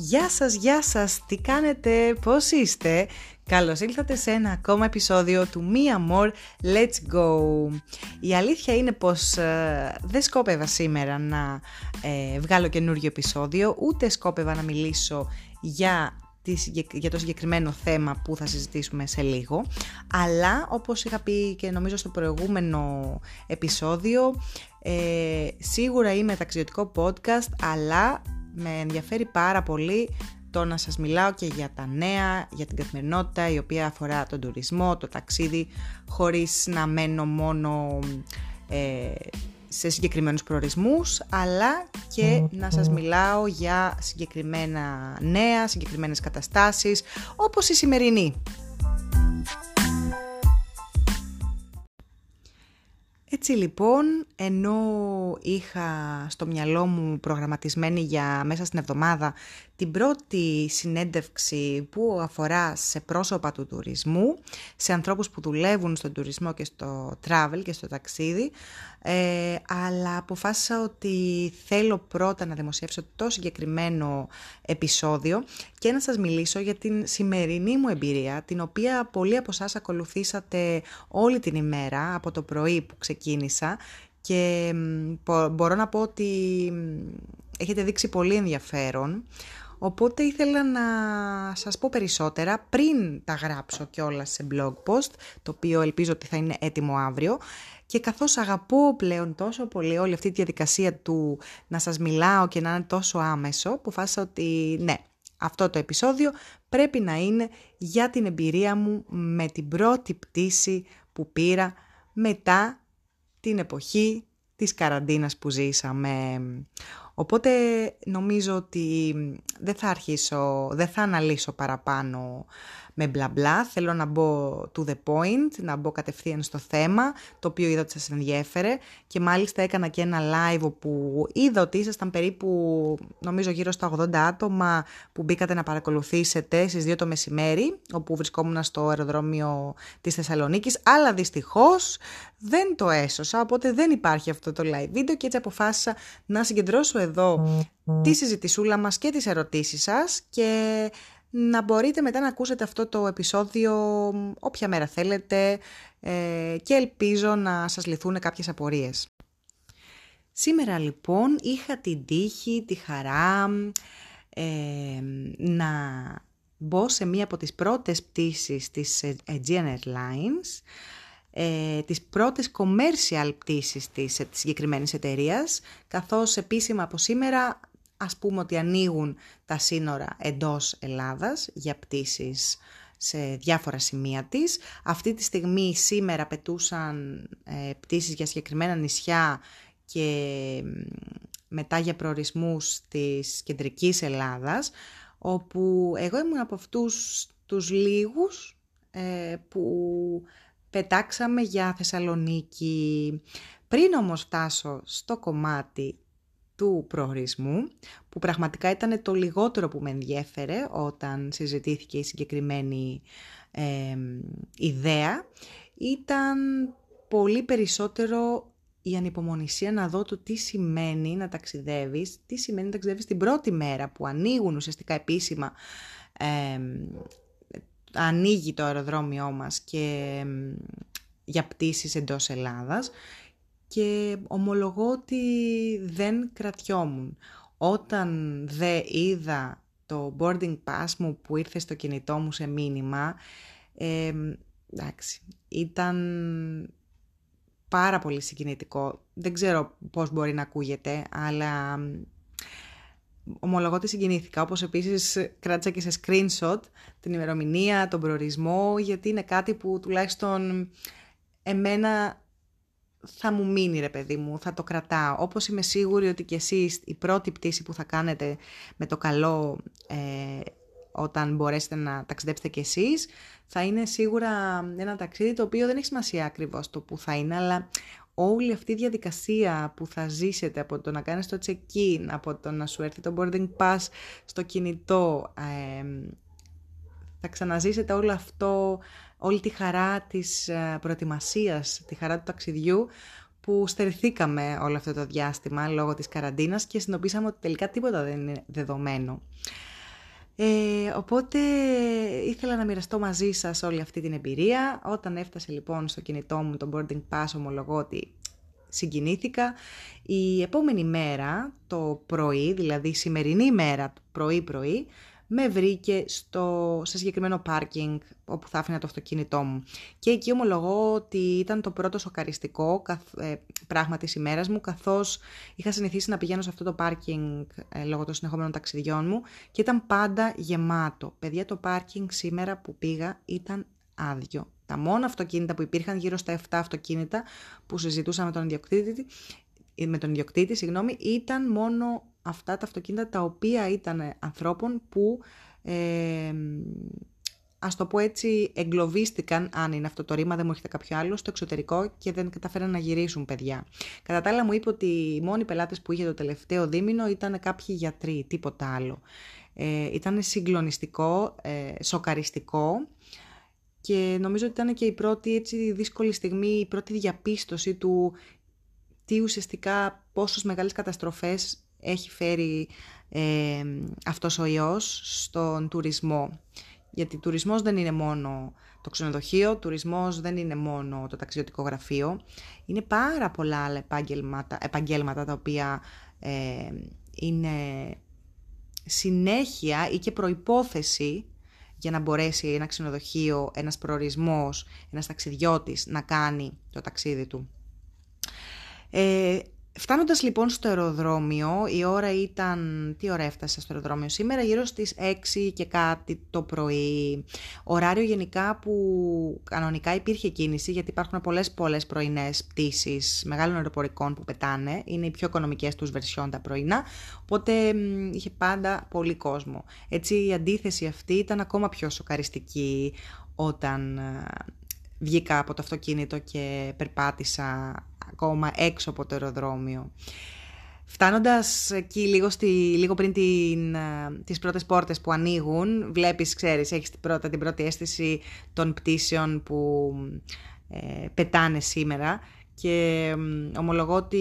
Γεια σας, γεια σας, τι κάνετε, πώς είστε; Καλώς ήλθατε σε ένα ακόμα επεισόδιο του Mia More. Let's Go. Η αλήθεια είναι πως ε, δεν σκόπευα σήμερα να ε, βγάλω καινούριο επεισόδιο Ούτε σκόπευα να μιλήσω για για το συγκεκριμένο θέμα που θα συζητήσουμε σε λίγο. Αλλά όπως είχα πει και νομίζω στο προηγούμενο επεισόδιο ε, σίγουρα είμαι ταξιδιωτικό podcast αλλά με ενδιαφέρει πάρα πολύ το να σας μιλάω και για τα νέα, για την καθημερινότητα η οποία αφορά τον τουρισμό, το ταξίδι χωρίς να μένω μόνο ε, σε συγκεκριμένους προορισμούς αλλά και να σας μιλάω για συγκεκριμένα νέα, συγκεκριμένες καταστάσεις όπως η σημερινή. Έτσι λοιπόν, ενώ είχα στο μυαλό μου προγραμματισμένη για μέσα στην εβδομάδα την πρώτη συνέντευξη που αφορά σε πρόσωπα του τουρισμού, σε ανθρώπους που δουλεύουν στον τουρισμό και στο travel και στο ταξίδι, ε, αλλά αποφάσισα ότι θέλω πρώτα να δημοσιεύσω το συγκεκριμένο επεισόδιο και να σας μιλήσω για την σημερινή μου εμπειρία, την οποία πολλοί από εσάς ακολουθήσατε όλη την ημέρα από το πρωί που ξεκίνησα και μπορώ να πω ότι έχετε δείξει πολύ ενδιαφέρον. Οπότε ήθελα να σας πω περισσότερα πριν τα γράψω κιόλας σε blog post, το οποίο ελπίζω ότι θα είναι έτοιμο αύριο. Και καθώς αγαπώ πλέον τόσο πολύ όλη αυτή τη διαδικασία του να σας μιλάω και να είναι τόσο άμεσο, που φάσα ότι ναι, αυτό το επεισόδιο πρέπει να είναι για την εμπειρία μου με την πρώτη πτήση που πήρα μετά την εποχή της καραντίνας που ζήσαμε. Οπότε νομίζω ότι δεν θα αρχίσω, δεν θα αναλύσω παραπάνω με μπλα μπλα. Θέλω να μπω to the point, να μπω κατευθείαν στο θέμα, το οποίο είδα ότι σας ενδιέφερε και μάλιστα έκανα και ένα live όπου είδα ότι ήσασταν περίπου νομίζω γύρω στα 80 άτομα που μπήκατε να παρακολουθήσετε στις 2 το μεσημέρι όπου βρισκόμουν στο αεροδρόμιο της Θεσσαλονίκης αλλά δυστυχώς δεν το έσωσα οπότε δεν υπάρχει αυτό το live βίντεο και έτσι αποφάσισα να συγκεντρώσω εδώ τη συζητησούλα μας και τις ερωτήσεις σας και να μπορείτε μετά να ακούσετε αυτό το επεισόδιο όποια μέρα θέλετε ε, και ελπίζω να σας λυθούν κάποιες απορίες. Σήμερα λοιπόν είχα την τύχη, τη χαρά ε, να μπω σε μία από τις πρώτες πτήσεις της Aegean Airlines, ε, τις πρώτες commercial πτήσεις της, της συγκεκριμένης εταιρείας, καθώς επίσημα από σήμερα ας πούμε ότι ανοίγουν τα σύνορα εντός Ελλάδας για πτήσεις σε διάφορα σημεία της. Αυτή τη στιγμή σήμερα πετούσαν ε, πτήσεις για συγκεκριμένα νησιά και μετά για προορισμούς της κεντρικής Ελλάδας, όπου εγώ ήμουν από αυτούς τους λίγους ε, που πετάξαμε για Θεσσαλονίκη. Πριν όμως φτάσω στο κομμάτι του προορισμού, που πραγματικά ήταν το λιγότερο που με ενδιέφερε όταν συζητήθηκε η συγκεκριμένη ιδέα, ήταν πολύ περισσότερο η ανυπομονησία να δω το τι σημαίνει να ταξιδεύεις, τι σημαίνει να ταξιδεύεις την πρώτη μέρα που ανοίγουν ουσιαστικά επίσημα, ανοίγει το αεροδρόμιό μας και για πτήσεις εντός Ελλάδας και ομολογώ ότι δεν κρατιόμουν. Όταν δε είδα το boarding pass μου που ήρθε στο κινητό μου σε μήνυμα, ε, εντάξει, ήταν πάρα πολύ συγκινητικό. Δεν ξέρω πώς μπορεί να ακούγεται, αλλά ομολογώ ότι συγκινήθηκα. Όπως επίσης κράτησα και σε screenshot την ημερομηνία, τον προορισμό, γιατί είναι κάτι που τουλάχιστον εμένα θα μου μείνει ρε παιδί μου, θα το κρατάω. Όπως είμαι σίγουρη ότι και εσείς η πρώτη πτήση που θα κάνετε με το καλό ε, όταν μπορέσετε να ταξιδέψετε κι εσείς θα είναι σίγουρα ένα ταξίδι το οποίο δεν έχει σημασία ακριβώς το που θα είναι αλλά όλη αυτή η διαδικασία που θα ζήσετε από το να κάνεις το check-in, από το να σου έρθει το boarding pass στο κινητό, ε, θα ξαναζήσετε όλο αυτό όλη τη χαρά της ε, προετοιμασίας, τη χαρά του ταξιδιού που στερηθήκαμε όλο αυτό το διάστημα λόγω της καραντίνας και συνειδητοποίησαμε ότι τελικά τίποτα δεν είναι δεδομένο. Ε, οπότε ήθελα να μοιραστώ μαζί σας όλη αυτή την εμπειρία. Όταν έφτασε λοιπόν στο κινητό μου το boarding pass ομολογώ ότι συγκινήθηκα. Η επόμενη μέρα, το πρωί, δηλαδή η σημερινή μέρα, πρωί-πρωί, με βρήκε στο, σε συγκεκριμένο πάρκινγκ όπου θα άφηνα το αυτοκίνητό μου. Και εκεί ομολογώ ότι ήταν το πρώτο σοκαριστικό καθ, ε, πράγμα της ημέρας μου, καθώς είχα συνηθίσει να πηγαίνω σε αυτό το πάρκινγκ ε, λόγω των συνεχόμενων ταξιδιών μου και ήταν πάντα γεμάτο. Παιδιά, το πάρκινγκ σήμερα που πήγα ήταν άδειο. Τα μόνα αυτοκίνητα που υπήρχαν, γύρω στα 7 αυτοκίνητα που συζητούσαμε με τον ιδιοκτήτη, με τον ιδιοκτήτη συγγνώμη, ήταν μόνο αυτά τα αυτοκίνητα τα οποία ήταν ανθρώπων που ε, ας το πω έτσι εγκλωβίστηκαν, αν είναι αυτό το ρήμα, δεν μου έρχεται κάποιο άλλο, στο εξωτερικό και δεν καταφέραν να γυρίσουν παιδιά. Κατά τα άλλα μου είπε ότι οι μόνοι πελάτες που είχε το τελευταίο δίμηνο ήταν κάποιοι γιατροί, τίποτα άλλο. Ε, ήταν συγκλονιστικό, ε, σοκαριστικό και νομίζω ότι ήταν και η πρώτη έτσι, δύσκολη στιγμή, η πρώτη διαπίστωση του τι ουσιαστικά πόσες μεγάλες καταστροφές έχει φέρει ε, αυτός ο ιός στον τουρισμό. Γιατί τουρισμός δεν είναι μόνο το ξενοδοχείο, τουρισμός δεν είναι μόνο το ταξιδιωτικό γραφείο. Είναι πάρα πολλά άλλα επαγγέλματα, επαγγέλματα τα οποία ε, είναι συνέχεια ή και προϋπόθεση για να μπορέσει ένα ξενοδοχείο, ένας προορισμός, ένας ταξιδιώτης να κάνει το ταξίδι του. Ε, Φτάνοντας λοιπόν στο αεροδρόμιο, η ώρα ήταν... Τι ώρα έφτασα στο αεροδρόμιο σήμερα, γύρω στις 6 και κάτι το πρωί. Ωράριο γενικά που κανονικά υπήρχε κίνηση, γιατί υπάρχουν πολλές πολλές πρωινές πτήσεις μεγάλων αεροπορικών που πετάνε. Είναι οι πιο οικονομικές τους βερσιόν τα πρωινά, οπότε είχε πάντα πολύ κόσμο. Έτσι η αντίθεση αυτή ήταν ακόμα πιο σοκαριστική όταν ε, βγήκα από το αυτοκίνητο και περπάτησα ακόμα έξω από το αεροδρόμιο. Φτάνοντας εκεί λίγο, στη, λίγο πριν την, ε, τις πρώτες πόρτες που ανοίγουν, βλέπεις, ξέρεις, έχεις την, πρώτα, την πρώτη αίσθηση των πτήσεων που ε, πετάνε σήμερα και ομολογώ ότι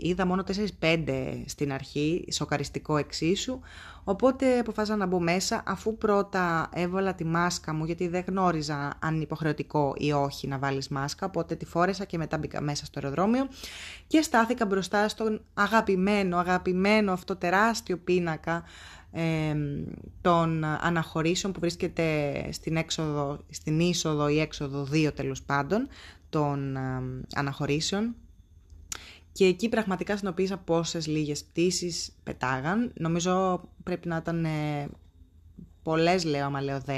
είδα μόνο 4-5 στην αρχή, σοκαριστικό εξίσου, οπότε αποφάσισα να μπω μέσα αφού πρώτα έβαλα τη μάσκα μου γιατί δεν γνώριζα αν είναι υποχρεωτικό ή όχι να βάλεις μάσκα, οπότε τη φόρεσα και μετά μπήκα μέσα στο αεροδρόμιο και στάθηκα μπροστά στον αγαπημένο, αγαπημένο αυτό τεράστιο πίνακα ε, των αναχωρήσεων που βρίσκεται στην, έξοδο, στην είσοδο ή έξοδο 2 τέλος πάντων των ε, αναχωρήσεων και εκεί πραγματικά συνοποίησα πόσες λίγες πτήσεις πετάγαν. Νομίζω πρέπει να ήταν ε, πολλές λέω, άμα λέω 10.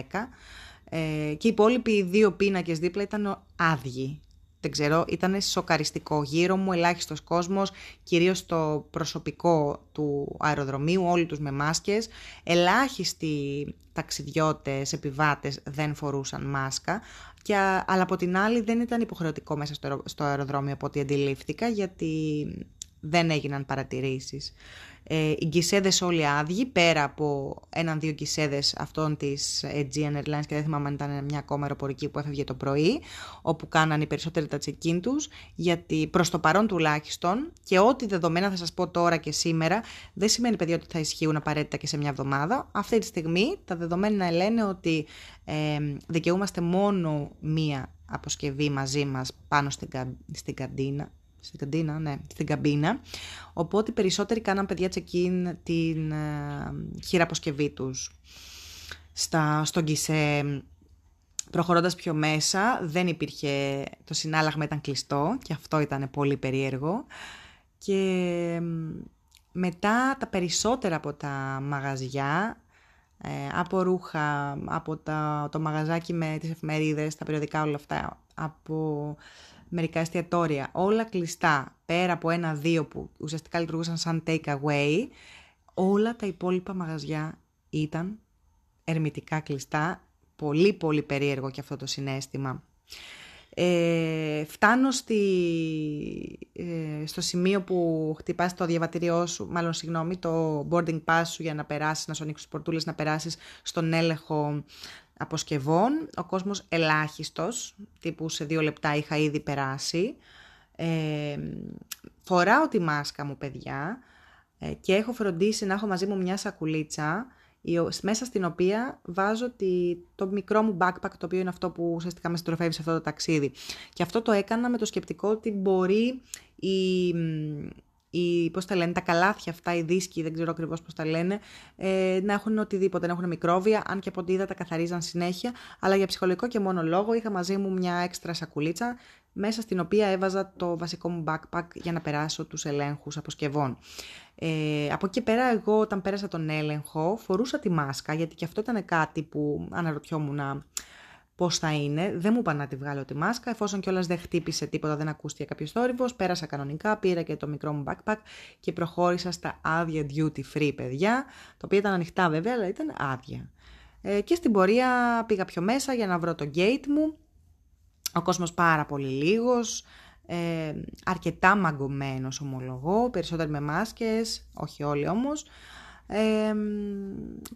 Ε, και οι υπόλοιποι δύο πίνακες δίπλα ήταν άδειοι δεν ξέρω, ήταν σοκαριστικό. Γύρω μου ελάχιστος κόσμος, κυρίως το προσωπικό του αεροδρομίου, όλοι τους με μάσκες. Ελάχιστοι ταξιδιώτες, επιβάτες δεν φορούσαν μάσκα, και, αλλά από την άλλη δεν ήταν υποχρεωτικό μέσα στο αεροδρόμιο από ό,τι αντιλήφθηκα, γιατί δεν έγιναν παρατηρήσεις. Ε, οι γκισέδες όλοι άδειοι, πέρα από έναν-δύο γκισέδες αυτών της Aegean Airlines και δεν θυμάμαι αν ήταν μια ακόμα αεροπορική που έφευγε το πρωί, όπου κάνανε οι περισσότεροι τα check-in τους, γιατί προς το παρόν τουλάχιστον και ό,τι δεδομένα θα σας πω τώρα και σήμερα, δεν σημαίνει παιδιά ότι θα ισχύουν απαραίτητα και σε μια εβδομάδα. Αυτή τη στιγμή τα δεδομένα λένε ότι ε, δικαιούμαστε μόνο μία αποσκευή μαζί μας πάνω στην, στην καντίνα, στην καντίνα, ναι, στην καμπίνα. Οπότε περισσότεροι κάναν παιδιά check-in την ε, χειραποσκευή τους στα, στον Κισέ. Προχωρώντας πιο μέσα, δεν υπήρχε, το συνάλλαγμα ήταν κλειστό και αυτό ήταν πολύ περίεργο. Και μετά τα περισσότερα από τα μαγαζιά, ε, από ρούχα, από τα, το μαγαζάκι με τις εφημερίδες, τα περιοδικά όλα αυτά, από μερικά εστιατόρια, όλα κλειστά, πέρα από ένα-δύο που ουσιαστικά λειτουργούσαν σαν take away, όλα τα υπόλοιπα μαγαζιά ήταν ερμητικά κλειστά. Πολύ πολύ περίεργο και αυτό το συνέστημα. Ε, φτάνω στη, ε, στο σημείο που χτυπάς το διαβατήριό σου, μάλλον συγγνώμη, το boarding pass σου για να περάσεις, να σου ανοίξεις τις πορτούλες, να περάσεις στον έλεγχο αποσκευών, ο κόσμος ελάχιστος, τύπου σε δύο λεπτά είχα ήδη περάσει. Ε, φοράω τη μάσκα μου, παιδιά, ε, και έχω φροντίσει να έχω μαζί μου μια σακουλίτσα, μέσα στην οποία βάζω τη, το μικρό μου backpack, το οποίο είναι αυτό που ουσιαστικά με συντροφεύει σε αυτό το ταξίδι. Και αυτό το έκανα με το σκεπτικό ότι μπορεί η, οι, πώς τα λένε, τα καλάθια αυτά, οι δίσκοι, δεν ξέρω ακριβώς πώς τα λένε, ε, να έχουν οτιδήποτε, να έχουν μικρόβια, αν και από ό,τι είδα τα καθαρίζαν συνέχεια, αλλά για ψυχολογικό και μόνο λόγο είχα μαζί μου μια έξτρα σακουλίτσα, μέσα στην οποία έβαζα το βασικό μου backpack για να περάσω τους ελέγχους αποσκευών. Ε, από εκεί πέρα εγώ όταν πέρασα τον έλεγχο φορούσα τη μάσκα γιατί και αυτό ήταν κάτι που αναρωτιόμουν να πώς θα είναι. Δεν μου είπαν να τη βγάλω τη μάσκα, εφόσον κιόλας δεν χτύπησε τίποτα, δεν ακούστηκε κάποιος θόρυβος. Πέρασα κανονικά, πήρα και το μικρό μου backpack και προχώρησα στα άδεια duty free, παιδιά. Το οποίο ήταν ανοιχτά βέβαια, αλλά ήταν άδεια. Ε, και στην πορεία πήγα πιο μέσα για να βρω το gate μου. Ο κόσμος πάρα πολύ λίγος, ε, αρκετά μαγκωμένος ομολογώ, περισσότεροι με μάσκες, όχι όλοι όμως. Ε,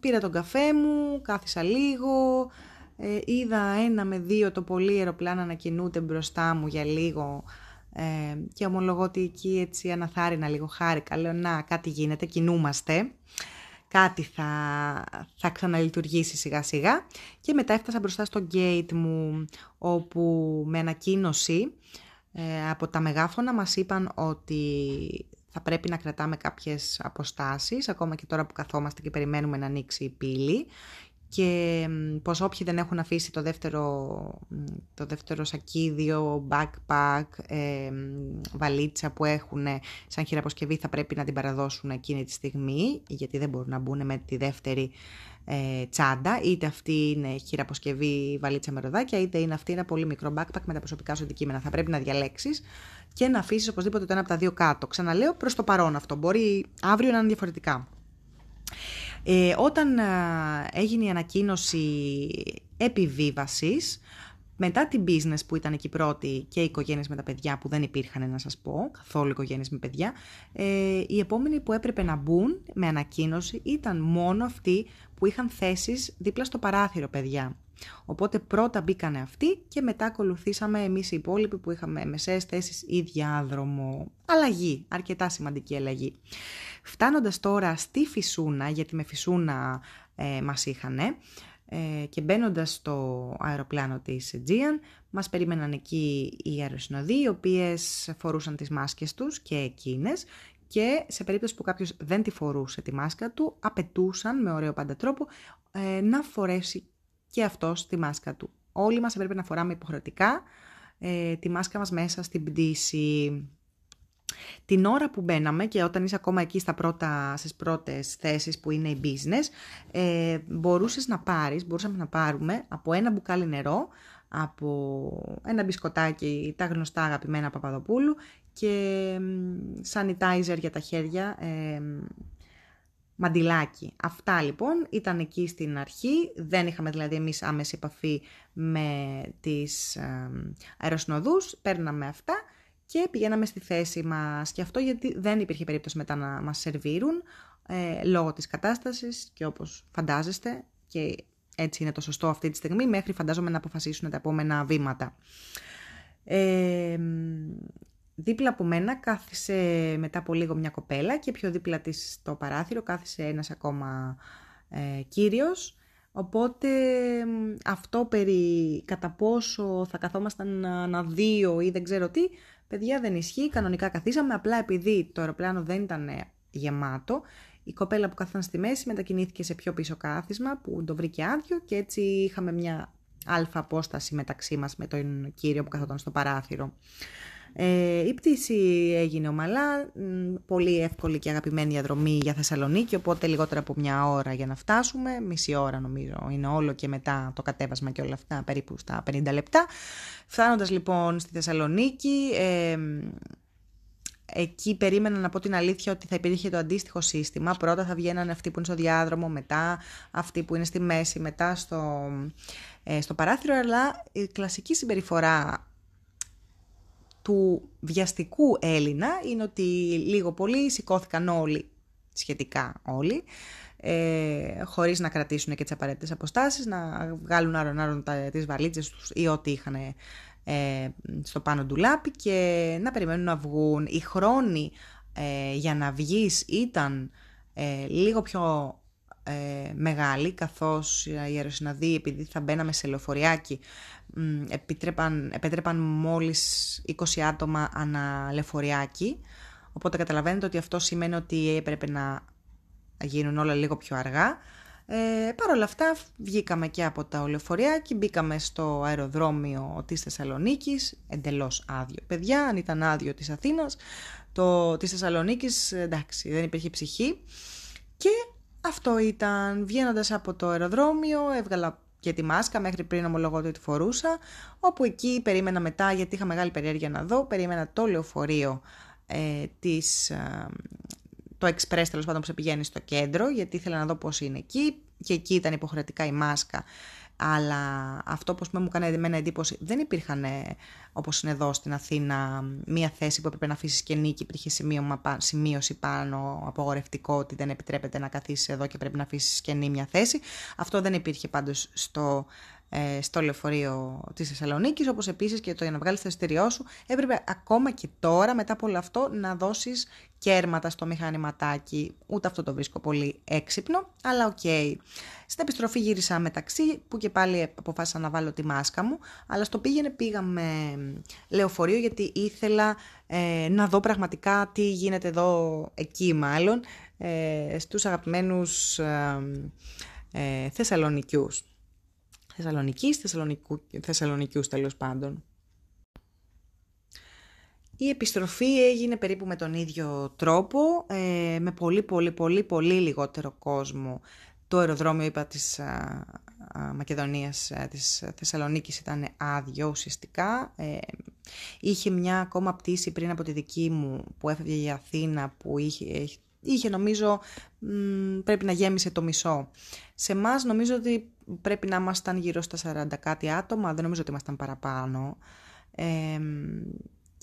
πήρα τον καφέ μου, κάθισα λίγο, ε, είδα ένα με δύο το πολύ αεροπλάνα να κινούνται μπροστά μου για λίγο ε, και ομολογώ ότι εκεί έτσι αναθάρινα λίγο χάρηκα. Λέω να κάτι γίνεται, κινούμαστε. Κάτι θα, θα ξαναλειτουργήσει σιγά σιγά και μετά έφτασα μπροστά στο gate μου όπου με ανακοίνωση ε, από τα μεγάφωνα μας είπαν ότι θα πρέπει να κρατάμε κάποιες αποστάσεις ακόμα και τώρα που καθόμαστε και περιμένουμε να ανοίξει η πύλη και πως όποιοι δεν έχουν αφήσει το δεύτερο, το δεύτερο σακίδιο, backpack, ε, βαλίτσα που έχουν σαν χειραποσκευή θα πρέπει να την παραδώσουν εκείνη τη στιγμή γιατί δεν μπορούν να μπουν με τη δεύτερη ε, τσάντα είτε αυτή είναι χειραποσκευή βαλίτσα με ροδάκια είτε είναι αυτή ένα πολύ μικρό backpack με τα προσωπικά σου αντικείμενα. Θα πρέπει να διαλέξεις και να αφήσεις οπωσδήποτε το ένα από τα δύο κάτω. Ξαναλέω προς το παρόν αυτό. Μπορεί αύριο να είναι διαφορετικά. Ε, όταν έγινε η ανακοίνωση επιβίβασης, μετά την business που ήταν εκεί πρώτη και οι οικογένειες με τα παιδιά που δεν υπήρχαν να σας πω, καθόλου οικογένειες με παιδιά, ε, οι επόμενοι που έπρεπε να μπουν με ανακοίνωση ήταν μόνο αυτοί που είχαν θέσεις δίπλα στο παράθυρο παιδιά. Οπότε πρώτα μπήκανε αυτοί και μετά ακολουθήσαμε εμείς οι υπόλοιποι που είχαμε μεσαίες θέσεις ή διάδρομο. Αλλαγή, αρκετά σημαντική αλλαγή. Φτάνοντας τώρα στη Φυσούνα, γιατί με Φυσούνα ε, μας είχανε, ε, και μπαίνοντας στο αεροπλάνο της Aegean, μας περίμεναν εκεί οι αεροσυνοδοί, οι οποίες φορούσαν τις μάσκες τους και εκείνες και σε περίπτωση που κάποιος δεν τη φορούσε τη μάσκα του, απαιτούσαν με ωραίο πάντα τρόπο ε, να φορέσει και αυτός τη μάσκα του. Όλοι μας έπρεπε να φοράμε υποχρεωτικά ε, τη μάσκα μας μέσα στην πτήση. Την ώρα που μπαίναμε και όταν είσαι ακόμα εκεί στα πρώτα, στις πρώτες θέσεις που είναι η business, ε, μπορούσες να πάρεις, μπορούσαμε να πάρουμε από ένα μπουκάλι νερό, από ένα μπισκοτάκι, τα γνωστά αγαπημένα Παπαδοπούλου και sanitizer για τα χέρια, ε, μαντιλάκι. Αυτά λοιπόν ήταν εκεί στην αρχή, δεν είχαμε δηλαδή εμείς άμεση επαφή με τις ε, αεροσυνοδούς, παίρναμε αυτά και πηγαίναμε στη θέση μας. Και αυτό γιατί δεν υπήρχε περίπτωση μετά να μας σερβίρουν ε, λόγω της κατάστασης και όπως φαντάζεστε και έτσι είναι το σωστό αυτή τη στιγμή μέχρι φαντάζομαι να αποφασίσουν τα επόμενα βήματα. Ε, δίπλα από μένα κάθισε μετά από λίγο μια κοπέλα και πιο δίπλα της στο παράθυρο κάθισε ένας ακόμα ε, κύριος. Οπότε αυτό περί κατά πόσο θα καθόμασταν να δύο ή δεν ξέρω τι, παιδιά δεν ισχύει, κανονικά καθίσαμε, απλά επειδή το αεροπλάνο δεν ήταν γεμάτο, η κοπέλα που καθόταν στη μέση μετακινήθηκε σε πιο πίσω κάθισμα που το βρήκε άδειο και έτσι είχαμε μια αλφα απόσταση μεταξύ μας με τον κύριο που καθόταν στο παράθυρο. Ε, η πτήση έγινε ομαλά, πολύ εύκολη και αγαπημένη διαδρομή για Θεσσαλονίκη, οπότε λιγότερα από μια ώρα για να φτάσουμε, μισή ώρα νομίζω είναι όλο και μετά το κατέβασμα και όλα αυτά, περίπου στα 50 λεπτά. Φτάνοντας λοιπόν στη Θεσσαλονίκη, ε, Εκεί περίμενα να πω την αλήθεια ότι θα υπήρχε το αντίστοιχο σύστημα. Πρώτα θα βγαίνανε αυτοί που είναι στο διάδρομο, μετά αυτοί που είναι στη μέση, μετά στο, ε, στο παράθυρο, αλλά η κλασική συμπεριφορά του βιαστικού Έλληνα είναι ότι λίγο πολύ σηκώθηκαν όλοι, σχετικά όλοι, ε, χωρίς να κρατήσουν και τις απαραίτητες αποστάσεις, να βγάλουν άρον-άρον τις βαλίτσες τους ή ό,τι είχαν ε, στο πάνω του λάπη και να περιμένουν να βγουν. Οι χρόνοι ε, για να βγεις ήταν ε, λίγο πιο ε, μεγάλη, καθώς οι αεροσυναδοί, επειδή θα μπαίναμε σε λεωφοριάκι, επιτρέπαν, επέτρεπαν μόλις 20 άτομα ανά λεωφοριάκι, οπότε καταλαβαίνετε ότι αυτό σημαίνει ότι έπρεπε να γίνουν όλα λίγο πιο αργά. Ε, Παρ' όλα αυτά βγήκαμε και από τα και μπήκαμε στο αεροδρόμιο της Θεσσαλονίκης, εντελώς άδειο. Παιδιά, αν ήταν άδειο της Αθήνας, το της Θεσσαλονίκης εντάξει δεν υπήρχε ψυχή και αυτό ήταν βγαίνοντας από το αεροδρόμιο, έβγαλα και τη μάσκα μέχρι πριν ομολογώ ότι τη φορούσα, όπου εκεί περίμενα μετά γιατί είχα μεγάλη περιέργεια να δω, περίμενα το λεωφορείο ε, της, ε, το express τέλος πάντων που σε πηγαίνει στο κέντρο, γιατί ήθελα να δω πώς είναι εκεί και εκεί ήταν υποχρεωτικά η μάσκα. Αλλά αυτό που μου έκανε εμένα εντύπωση, δεν υπήρχαν όπως είναι εδώ στην Αθήνα μία θέση που έπρεπε να αφήσεις κενή και υπήρχε σημείωση πάνω απογορευτικό ότι δεν επιτρέπεται να καθίσεις εδώ και πρέπει να αφήσεις κενή μια θέση. Αυτό δεν υπήρχε πάντως στο ε, στο λεωφορείο της Θεσσαλονίκης, όπως επίσης και το για να βγάλεις το εισιτήριό σου έπρεπε ακόμα και τώρα μετά από όλο αυτό να δώσεις κέρματα στο μηχανηματάκι. Ούτε αυτό το βρίσκω πολύ έξυπνο, αλλά OK. Okay. Στην επιστροφή γύρισα μεταξύ που και πάλι αποφάσισα να βάλω τη μάσκα μου, αλλά στο πήγαινε πήγα με λεωφορείο γιατί ήθελα ε, να δω πραγματικά τι γίνεται εδώ εκεί μάλλον ε, στους αγαπημένους ε, ε, Θεσσαλονικιούς. Θεσσαλονικής, Θεσσαλονικού, Θεσσαλονικιούς τέλος πάντων. Η επιστροφή έγινε περίπου με τον ίδιο τρόπο, ε, με πολύ πολύ πολύ πολύ λιγότερο κόσμο. Το αεροδρόμιο, είπα, της α, α, Μακεδονίας, α, της Θεσσαλονίκης ήταν άδειο ουσιαστικά. Ε, είχε μια ακόμα πτήση πριν από τη δική μου που έφευγε για Αθήνα που είχε, είχε νομίζω πρέπει να γέμισε το μισό. Σε εμάς νομίζω ότι πρέπει να ήμασταν γύρω στα 40 κάτι άτομα, δεν νομίζω ότι ήμασταν παραπάνω.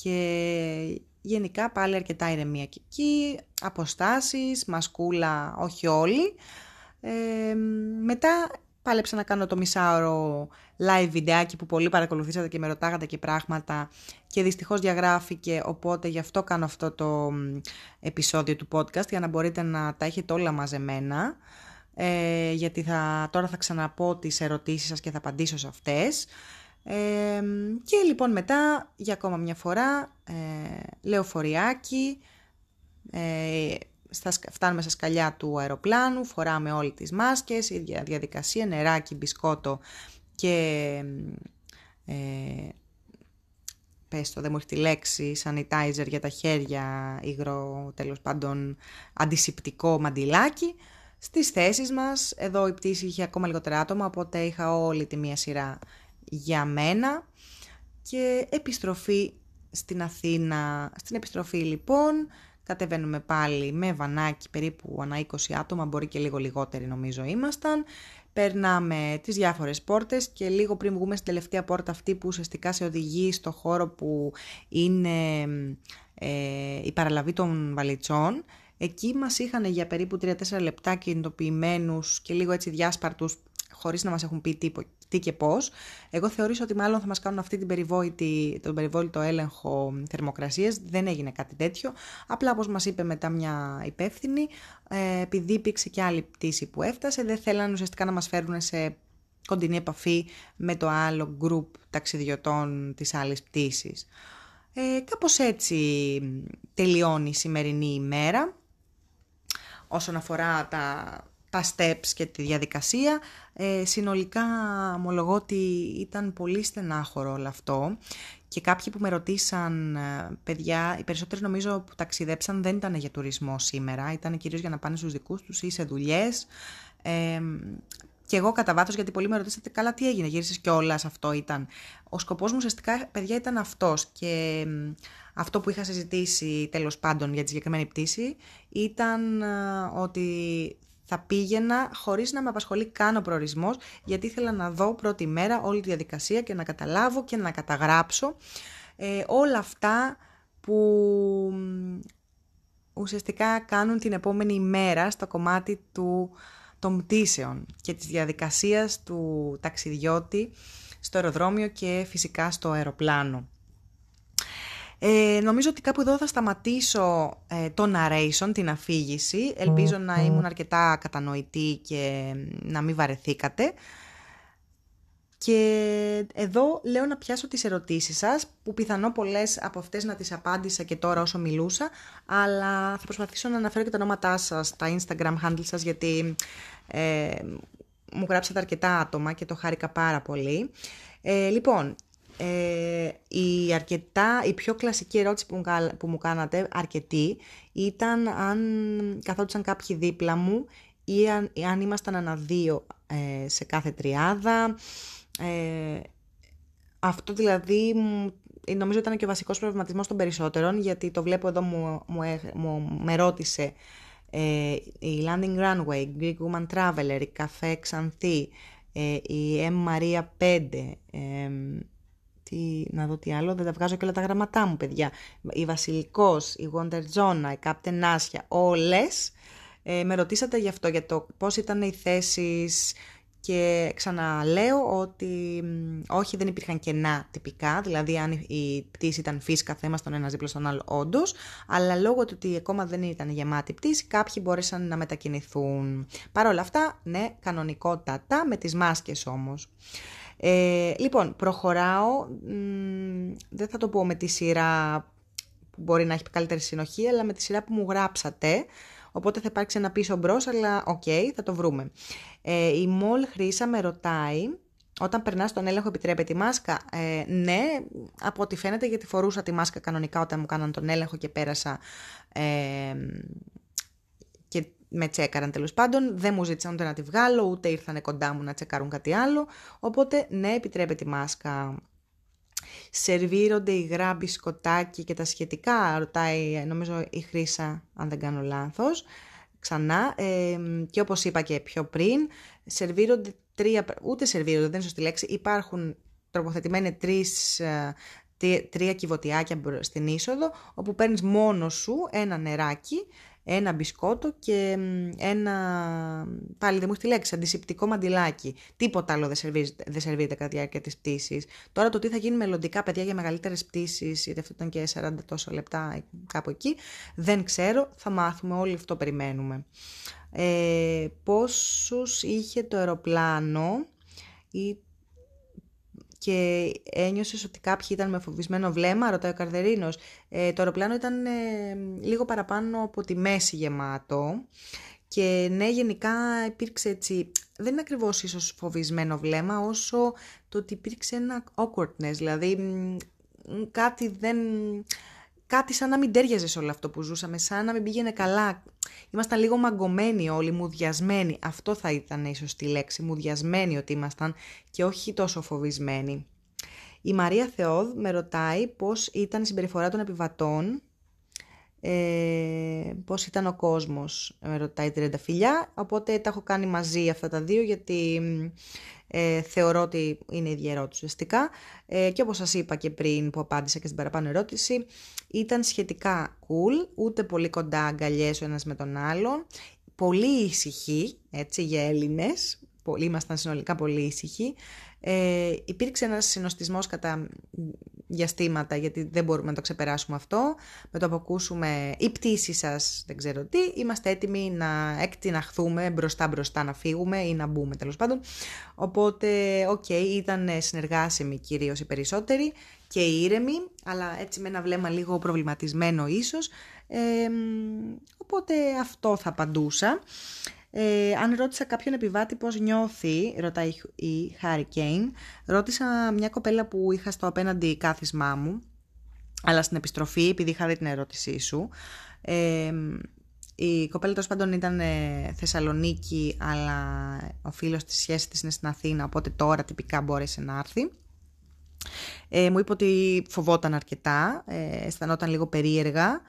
Και γενικά πάλι αρκετά ηρεμία και εκεί, αποστάσεις, μασκούλα, όχι όλοι. μετά πάλεψα να κάνω το μισάωρο live βιντεάκι που πολύ παρακολουθήσατε και με ρωτάγατε και πράγματα και δυστυχώς διαγράφηκε οπότε γι' αυτό κάνω αυτό το επεισόδιο του podcast για να μπορείτε να τα έχετε όλα μαζεμένα ε, γιατί θα, τώρα θα ξαναπώ τις ερωτήσεις σας και θα απαντήσω σε αυτές. Ε, και λοιπόν μετά για ακόμα μια φορά ε, λεωφοριάκι, ε, στα, φτάνουμε στα σκαλιά του αεροπλάνου, φοράμε όλοι τις μάσκες, ίδια διαδικασία, νεράκι, μπισκότο και ε, πες το, δεν μου έχει τη λέξη, sanitizer για τα χέρια, υγρο, τέλος πάντων, αντισηπτικό μαντιλάκι. Στις θέσεις μας, εδώ η πτήση είχε ακόμα λιγότερα άτομα, οπότε είχα όλη τη μία σειρά για μένα και επιστροφή στην Αθήνα. Στην επιστροφή λοιπόν κατεβαίνουμε πάλι με βανάκι περίπου ανά 20 άτομα, μπορεί και λίγο λιγότεροι νομίζω ήμασταν. Περνάμε τις διάφορες πόρτες και λίγο πριν βγούμε στην τελευταία πόρτα αυτή που ουσιαστικά σε οδηγεί στο χώρο που είναι ε, η παραλαβή των βαλιτσών Εκεί μας είχαν για περίπου 3-4 λεπτά κινητοποιημένους και λίγο έτσι διάσπαρτους χωρίς να μας έχουν πει τι, τι και πώς. Εγώ θεωρήσω ότι μάλλον θα μας κάνουν αυτή την περιβόητη, τον περιβόητο έλεγχο θερμοκρασίας. Δεν έγινε κάτι τέτοιο. Απλά όπως μας είπε μετά μια υπεύθυνη, ε, επειδή υπήρξε και άλλη πτήση που έφτασε, δεν θέλανε ουσιαστικά να μας φέρουν σε κοντινή επαφή με το άλλο group ταξιδιωτών της άλλης πτήσης. Ε, κάπως έτσι τελειώνει η σημερινή ημέρα όσον αφορά τα, τα steps και τη διαδικασία. Ε, συνολικά ομολογώ ότι ήταν πολύ στενάχωρο όλο αυτό και κάποιοι που με ρωτήσαν, ε, παιδιά, οι περισσότεροι νομίζω που ταξιδέψαν δεν ήταν για τουρισμό σήμερα, ήταν κυρίως για να πάνε στους δικούς τους ή σε δουλειές. Ε, και εγώ κατά βάθος, γιατί πολλοί με ρωτήσατε, καλά, τι έγινε, γύρισες κιόλας, αυτό ήταν. Ο σκοπός μου ουσιαστικά, παιδιά, ήταν αυτός. Και αυτό που είχα συζητήσει τέλος πάντων για τη συγκεκριμένη πτήση ήταν ε, ότι θα πήγαινα χωρίς να με απασχολεί καν ο προορισμός, γιατί ήθελα να δω πρώτη μέρα όλη τη διαδικασία και να καταλάβω και να καταγράψω ε, όλα αυτά που ουσιαστικά κάνουν την επόμενη μέρα στο κομμάτι του των πτήσεων και της διαδικασίας του ταξιδιώτη στο αεροδρόμιο και φυσικά στο αεροπλάνο. Ε, νομίζω ότι κάπου εδώ θα σταματήσω ε, το narration, την αφήγηση. Ελπίζω να ήμουν αρκετά κατανοητή και να μην βαρεθήκατε. Και εδώ λέω να πιάσω τις ερωτήσεις σας, που πιθανό πολλές από αυτές να τις απάντησα και τώρα όσο μιλούσα, αλλά θα προσπαθήσω να αναφέρω και τα ονόματά σας, τα Instagram handle σας, γιατί ε, μου γράψατε αρκετά άτομα και το χάρηκα πάρα πολύ. Ε, λοιπόν, ε, η, αρκετά, η πιο κλασική ερώτηση που μου, που μου κάνατε, αρκετή, ήταν αν καθόντουσαν κάποιοι δίπλα μου ή αν, αν ήμασταν αναδύο ε, σε κάθε τριάδα. Ε, αυτό δηλαδή νομίζω ήταν και ο βασικός προβληματισμός των περισσότερων, γιατί το βλέπω εδώ μου, μου, μου με ρώτησε ε, η Landing Runway, Greek Woman Traveler, η Café Ξανθή, ε, η M Maria 5, τι, να δω τι άλλο, δεν τα βγάζω και όλα τα γραμματά μου παιδιά, η Βασιλικός, η Wonder Zona, η Captain Asia, όλες ε, με ρωτήσατε γι' αυτό, για το πώς ήταν οι θέσεις και ξαναλέω ότι όχι δεν υπήρχαν κενά τυπικά, δηλαδή αν η πτήση ήταν φύσκα θα ήμασταν ένας δίπλα στον άλλο όντως, αλλά λόγω του ότι ακόμα δεν ήταν γεμάτη πτήση κάποιοι μπόρεσαν να μετακινηθούν. Παρ' όλα αυτά, ναι, κανονικότατα, με τις μάσκες όμως. Ε, λοιπόν, προχωράω, δεν θα το πω με τη σειρά που μπορεί να έχει καλύτερη συνοχή, αλλά με τη σειρά που μου γράψατε, Οπότε θα υπάρξει ένα πίσω μπρος, αλλά οκ, θα το βρούμε. Ε, η Μολ Χρήσα με ρωτάει, όταν περνάς τον έλεγχο επιτρέπεται η μάσκα; Ε, ναι, από ό,τι φαίνεται, γιατί φορούσα τη μάσκα κανονικά όταν μου κάναν τον έλεγχο και πέρασα. Ε, και με τσέκαραν τέλος πάντων. Δεν μου ζήτησαν ούτε να τη βγάλω, ούτε ήρθαν κοντά μου να τσεκάρουν κάτι άλλο. Οπότε, ναι, επιτρέπεται η μάσκα Σερβίρονται οι γράμπη, σκοτάκι και τα σχετικά, ρωτάει νομίζω η Χρύσα, αν δεν κάνω λάθος. Ξανά, ε, και όπως είπα και πιο πριν, σερβίρονται τρία, ούτε σερβίρονται, δεν είναι σωστή λέξη, υπάρχουν τροποθετημένοι τρεις, ε, τρία κυβωτιάκια στην είσοδο, όπου παίρνεις μόνος σου ένα νεράκι, ένα μπισκότο και ένα, πάλι δεν μου έχει τη λέξη, αντισηπτικό μαντιλάκι. Τίποτα άλλο δεν σερβίρεται, δεν σερβίρεται κατά τη διάρκεια της πτήσης. Τώρα το τι θα γίνει μελλοντικά, παιδιά, για μεγαλύτερες πτήσεις, είτε αυτό ήταν και 40 τόσο λεπτά, κάπου εκεί, δεν ξέρω. Θα μάθουμε, όλοι αυτό περιμένουμε. Ε, πόσους είχε το αεροπλάνο ή και ένιωσες ότι κάποιοι ήταν με φοβισμένο βλέμμα, ρωτάει ο Καρδερίνος. Ε, το αεροπλάνο ήταν ε, λίγο παραπάνω από τη μέση γεμάτο. Και ναι, γενικά υπήρξε έτσι, δεν είναι ακριβώς ίσως φοβισμένο βλέμμα, όσο το ότι υπήρξε ένα awkwardness, δηλαδή κάτι δεν... Κάτι σαν να μην τέριαζε σε όλο αυτό που ζούσαμε, σαν να μην πήγαινε καλά. Ήμασταν λίγο μαγκωμένοι όλοι, μουδιασμένοι. Αυτό θα ήταν η σωστή λέξη, μουδιασμένοι ότι ήμασταν και όχι τόσο φοβισμένοι. Η Μαρία Θεόδ με ρωτάει πώς ήταν η συμπεριφορά των επιβατών, ε, πώς ήταν ο κόσμος, με ρωτάει η φιλιά, οπότε τα έχω κάνει μαζί αυτά τα δύο γιατί ε, θεωρώ ότι είναι η ίδια ερώτηση ουσιαστικά. Ε, και όπως σας είπα και πριν που απάντησα και στην παραπάνω ερώτηση, ήταν σχετικά cool, ούτε πολύ κοντά αγκαλιές ο ένας με τον άλλον, πολύ ήσυχοι, έτσι, για Έλληνες, πολύ, ήμασταν συνολικά πολύ ήσυχοι. Ε, υπήρξε ένας συνωστισμός κατά διαστήματα, γιατί δεν μπορούμε να το ξεπεράσουμε αυτό. Με το που ακούσουμε η πτήση σας, δεν ξέρω τι, είμαστε έτοιμοι να εκτιναχθούμε μπροστά μπροστά να φύγουμε ή να μπούμε τέλος πάντων. Οπότε, OK, okay, ήταν συνεργάσιμοι κυρίως οι περισσότεροι και ήρεμοι, αλλά έτσι με ένα βλέμμα λίγο προβληματισμένο ίσως. Ε, οπότε αυτό θα απαντούσα. Ε, αν ρώτησα κάποιον επιβάτη πώς νιώθει, ρωτάει η Χάρη Κέιν, ρώτησα μια κοπέλα που είχα στο απέναντι κάθισμά μου, αλλά στην επιστροφή, επειδή είχα δει την ερώτησή σου, ε, η κοπέλα τόσο πάντων ήταν ε, Θεσσαλονίκη, αλλά ο φίλος της σχέσης της είναι στην Αθήνα, οπότε τώρα τυπικά μπόρεσε να έρθει. Ε, μου είπε ότι φοβόταν αρκετά, ε, αισθανόταν λίγο περίεργα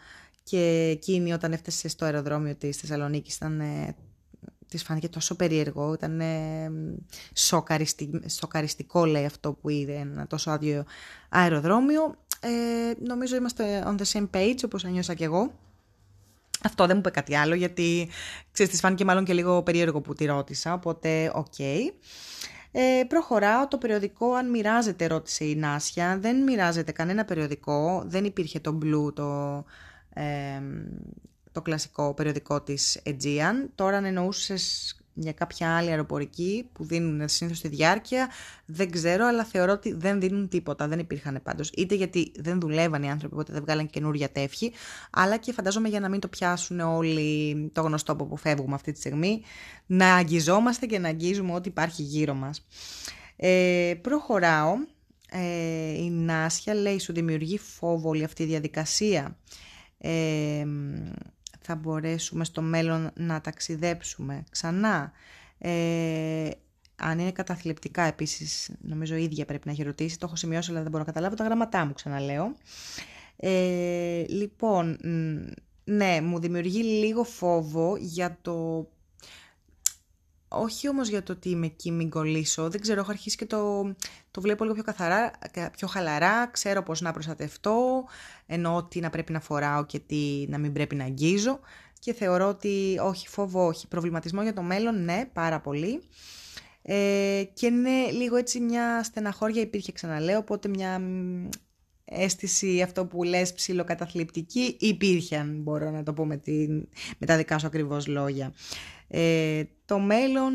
και εκείνη όταν έφτασε στο αεροδρόμιο της Θεσσαλονίκης ήταν ε, της φάνηκε τόσο περίεργο, ήταν ε, σοκαριστικό λέει αυτό που είδε ένα τόσο άδειο αεροδρόμιο. Ε, νομίζω είμαστε on the same page όπως ένιωσα και εγώ. Αυτό δεν μου είπε κάτι άλλο γιατί ξέρεις της φάνηκε μάλλον και λίγο περίεργο που τη ρώτησα, οπότε OK. Okay. Ε, προχωράω το περιοδικό, αν μοιράζεται, ρώτησε η Νάσια. Δεν μοιράζεται κανένα περιοδικό, δεν υπήρχε το Blue, το, το κλασικό περιοδικό της Aegean. Τώρα αν εννοούσες για κάποια άλλη αεροπορική που δίνουν συνήθως τη διάρκεια, δεν ξέρω, αλλά θεωρώ ότι δεν δίνουν τίποτα. Δεν υπήρχαν πάντως. Είτε γιατί δεν δουλεύαν οι άνθρωποι, οπότε δεν βγάλαν καινούργια τεύχη, αλλά και φαντάζομαι για να μην το πιάσουν όλοι το γνωστό που αποφεύγουμε αυτή τη στιγμή, να αγγιζόμαστε και να αγγίζουμε ό,τι υπάρχει γύρω μας. Ε, προχωράω. Ε, η Νάσια λέει σου δημιουργεί φόβο όλη αυτή η διαδικασία. Ε, θα μπορέσουμε στο μέλλον να ταξιδέψουμε ξανά. Ε, αν είναι καταθλιπτικά επίσης, νομίζω η ίδια πρέπει να έχει ρωτήσει, το έχω σημειώσει αλλά δεν μπορώ να καταλάβω τα γραμματά μου ξαναλέω. Ε, λοιπόν, ναι, μου δημιουργεί λίγο φόβο για το όχι όμως για το ότι είμαι εκεί μην κολλήσω, δεν ξέρω, έχω αρχίσει και το, το βλέπω λίγο πιο καθαρά, πιο χαλαρά, ξέρω πώς να προστατευτώ, ενώ τι να πρέπει να φοράω και τι να μην πρέπει να αγγίζω και θεωρώ ότι όχι φόβο, όχι προβληματισμό για το μέλλον, ναι, πάρα πολύ. Ε, και ναι, λίγο έτσι μια στεναχώρια υπήρχε ξαναλέω, οπότε μια αίσθηση αυτό που λες ψιλοκαταθλιπτική υπήρχε αν μπορώ να το πω με, με τα δικά σου ακριβώς λόγια. Ε, το μέλλον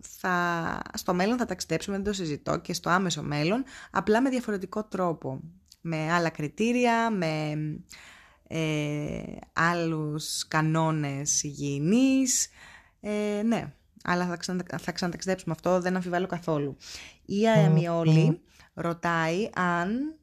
θα, στο μέλλον θα ταξιδέψουμε, δεν το συζητώ, και στο άμεσο μέλλον, απλά με διαφορετικό τρόπο. Με άλλα κριτήρια, με ε, άλλους κανόνες υγιεινής. Ε, ναι, αλλά θα, ξανα, θα ξαναταξιδέψουμε αυτό, δεν αμφιβάλλω καθόλου. Η Αεμιόλη ρωτάει αν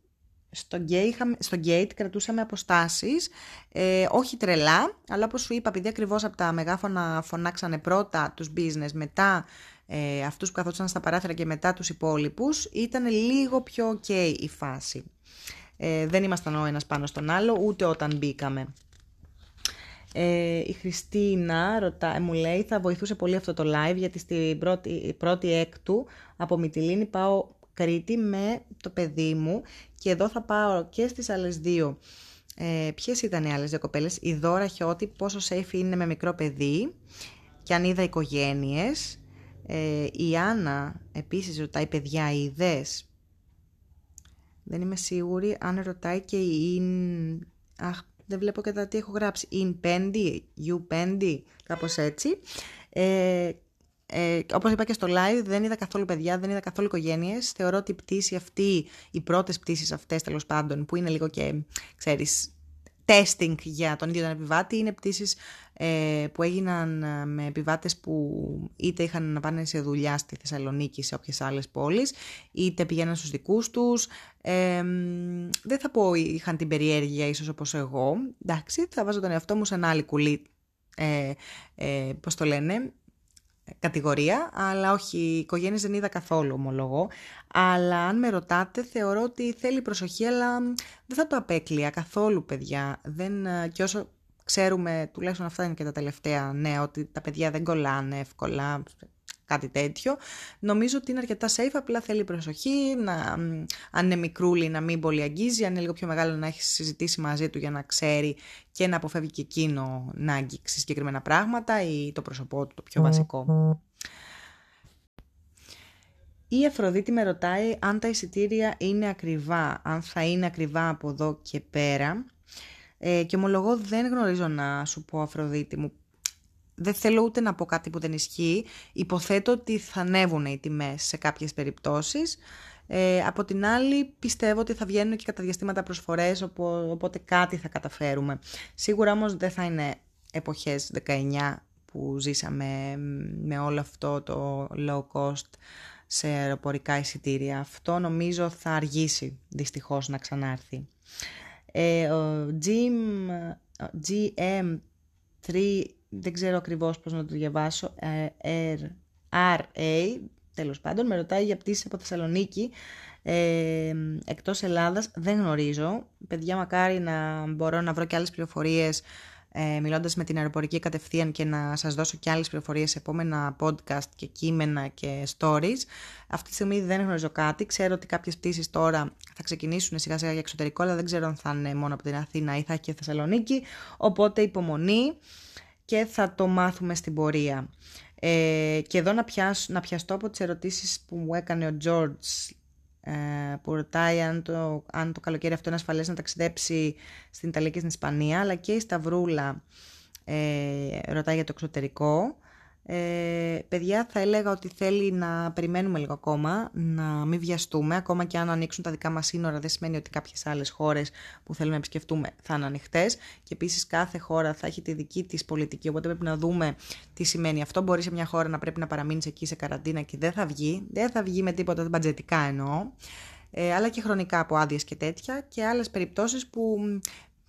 στο gate, στο gate κρατούσαμε αποστάσεις, ε, όχι τρελά, αλλά όπως σου είπα, επειδή ακριβώς από τα μεγάφωνα φωνάξανε πρώτα τους business, μετά ε, αυτούς που καθόταν στα παράθυρα και μετά τους υπόλοιπους, ήταν λίγο πιο ok η φάση. Ε, δεν ήμασταν ο ένας πάνω στον άλλο, ούτε όταν μπήκαμε. Ε, η Χριστίνα ρωτά, μου λέει θα βοηθούσε πολύ αυτό το live γιατί στην πρώτη, πρώτη έκτου από Μυτιλίνη πάω Κρήτη με το παιδί μου και εδώ θα πάω και στις άλλες δύο. Ε, ποιες ήταν οι άλλες δύο κοπέλες, η Δώρα Χιώτη, πόσο safe είναι με μικρό παιδί και αν είδα οικογένειες. Ε, η Άννα επίσης ρωτάει παιδιά είδες; Δεν είμαι σίγουρη αν ρωτάει και η... Αχ, δεν βλέπω και τα τι έχω γράψει. In Pendi, You Pendi, κάπως έτσι. Ε, ε, όπως είπα και στο live, δεν είδα καθόλου παιδιά, δεν είδα καθόλου οικογένειες. Θεωρώ ότι η πτήση αυτή, οι πρώτες πτήσεις αυτές τέλος πάντων, που είναι λίγο και, ξέρεις, testing για τον ίδιο τον επιβάτη, είναι πτήσεις ε, που έγιναν ε, με επιβάτες που είτε είχαν να πάνε σε δουλειά στη Θεσσαλονίκη, σε όποιες άλλες πόλεις, είτε πηγαίναν στους δικούς τους. Ε, δεν θα πω είχαν την περιέργεια ίσως όπως εγώ. Εντάξει, θα βάζω τον εαυτό μου σε ένα άλλη κουλή. Ε, ε, πώς το λένε, κατηγορία, αλλά όχι, οι οικογένειε δεν είδα καθόλου, ομολογώ. Αλλά αν με ρωτάτε, θεωρώ ότι θέλει προσοχή, αλλά δεν θα το απέκλεια καθόλου, παιδιά. Δεν, ε, και όσο ξέρουμε, τουλάχιστον αυτά είναι και τα τελευταία νέα, ότι τα παιδιά δεν κολλάνε εύκολα κάτι τέτοιο. Νομίζω ότι είναι αρκετά safe, απλά θέλει προσοχή, να, αν είναι μικρούλι να μην πολύ αγγίζει, αν είναι λίγο πιο μεγάλο να έχει συζητήσει μαζί του για να ξέρει και να αποφεύγει και εκείνο να αγγίξει συγκεκριμένα πράγματα ή το πρόσωπό του το πιο βασικό. Η Αφροδίτη με ρωτάει αν τα εισιτήρια είναι ακριβά, αν θα είναι ακριβά από εδώ και πέρα. Ε, και ομολογώ δεν γνωρίζω να σου πω Αφροδίτη μου δεν θέλω ούτε να πω κάτι που δεν ισχύει. Υποθέτω ότι θα ανέβουν οι τιμές σε κάποιες περιπτώσεις. Ε, από την άλλη πιστεύω ότι θα βγαίνουν και κατά διαστήματα προσφορές, οπότε κάτι θα καταφέρουμε. Σίγουρα όμως δεν θα είναι εποχές 19 που ζήσαμε με όλο αυτό το low cost σε αεροπορικά εισιτήρια. Αυτό νομίζω θα αργήσει δυστυχώς να ξανάρθει. Ε, ο GM3 δεν ξέρω ακριβώς πώς να το διαβάσω, ε, RA, τέλος πάντων, με ρωτάει για πτήσεις από Θεσσαλονίκη, ε, εκτός Ελλάδας, δεν γνωρίζω. Παιδιά, μακάρι να μπορώ να βρω και άλλες πληροφορίες ε, μιλώντας με την αεροπορική κατευθείαν και να σας δώσω και άλλες πληροφορίες σε επόμενα podcast και κείμενα και stories. Αυτή τη στιγμή δεν γνωρίζω κάτι. Ξέρω ότι κάποιες πτήσεις τώρα θα ξεκινήσουν σιγά σιγά για εξωτερικό, αλλά δεν ξέρω αν θα είναι μόνο από την Αθήνα ή θα έχει και Θεσσαλονίκη. Οπότε υπομονή και θα το μάθουμε στην πορεία. Ε, και εδώ να, πιάσω, να πιαστώ από τις ερωτήσεις που μου έκανε ο George ε, που ρωτάει αν το, αν το καλοκαίρι αυτό είναι ασφαλές να ταξιδέψει στην Ιταλία και στην Ισπανία, αλλά και η Σταυρούλα ε, ρωτάει για το εξωτερικό. Ε, παιδιά θα έλεγα ότι θέλει να περιμένουμε λίγο ακόμα, να μην βιαστούμε, ακόμα και αν ανοίξουν τα δικά μας σύνορα δεν σημαίνει ότι κάποιες άλλες χώρες που θέλουμε να επισκεφτούμε θα είναι ανοιχτές. και επίσης κάθε χώρα θα έχει τη δική της πολιτική, οπότε πρέπει να δούμε τι σημαίνει αυτό. Μπορεί σε μια χώρα να πρέπει να παραμείνεις εκεί σε καραντίνα και δεν θα βγει, δεν θα βγει με τίποτα μπατζετικά εννοώ, ε, αλλά και χρονικά από άδειες και τέτοια και άλλες περιπτώσεις που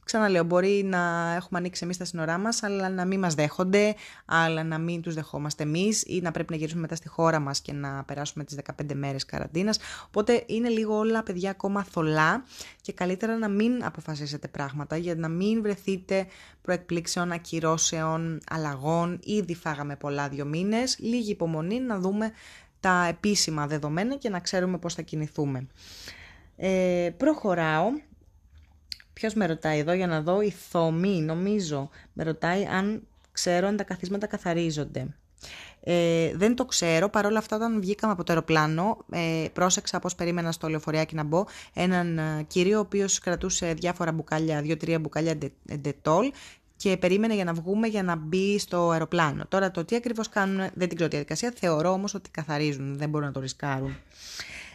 Ξαναλέω, μπορεί να έχουμε ανοίξει εμείς τα σύνορά μας, αλλά να μην μας δέχονται, αλλά να μην τους δεχόμαστε εμείς ή να πρέπει να γυρίσουμε μετά στη χώρα μας και να περάσουμε τις 15 μέρες καραντίνας. Οπότε είναι λίγο όλα παιδιά ακόμα θολά και καλύτερα να μην αποφασίσετε πράγματα για να μην βρεθείτε προεκπλήξεων, ακυρώσεων, αλλαγών. Ήδη φάγαμε πολλά δύο μήνες. Λίγη υπομονή να δούμε τα επίσημα δεδομένα και να ξέρουμε πώς θα κινηθούμε. Ε, προχωράω Ποιος με ρωτάει εδώ για να δω, η Θωμή νομίζω με ρωτάει αν ξέρω αν τα καθίσματα καθαρίζονται. Ε, δεν το ξέρω, παρόλα αυτά όταν βγήκαμε από το αεροπλάνο ε, πρόσεξα πως περίμενα στο λεωφοριάκι να μπω έναν ε, κύριο ο οποίος κρατούσε διάφορα μπουκάλια, δύο-τρία μπουκάλια ντετόλ και περίμενε για να βγούμε για να μπει στο αεροπλάνο. Τώρα το τι ακριβώς κάνουν δεν την ξέρω τη διαδικασία, θεωρώ όμως ότι καθαρίζουν, δεν μπορούν να το ρισκάρουν.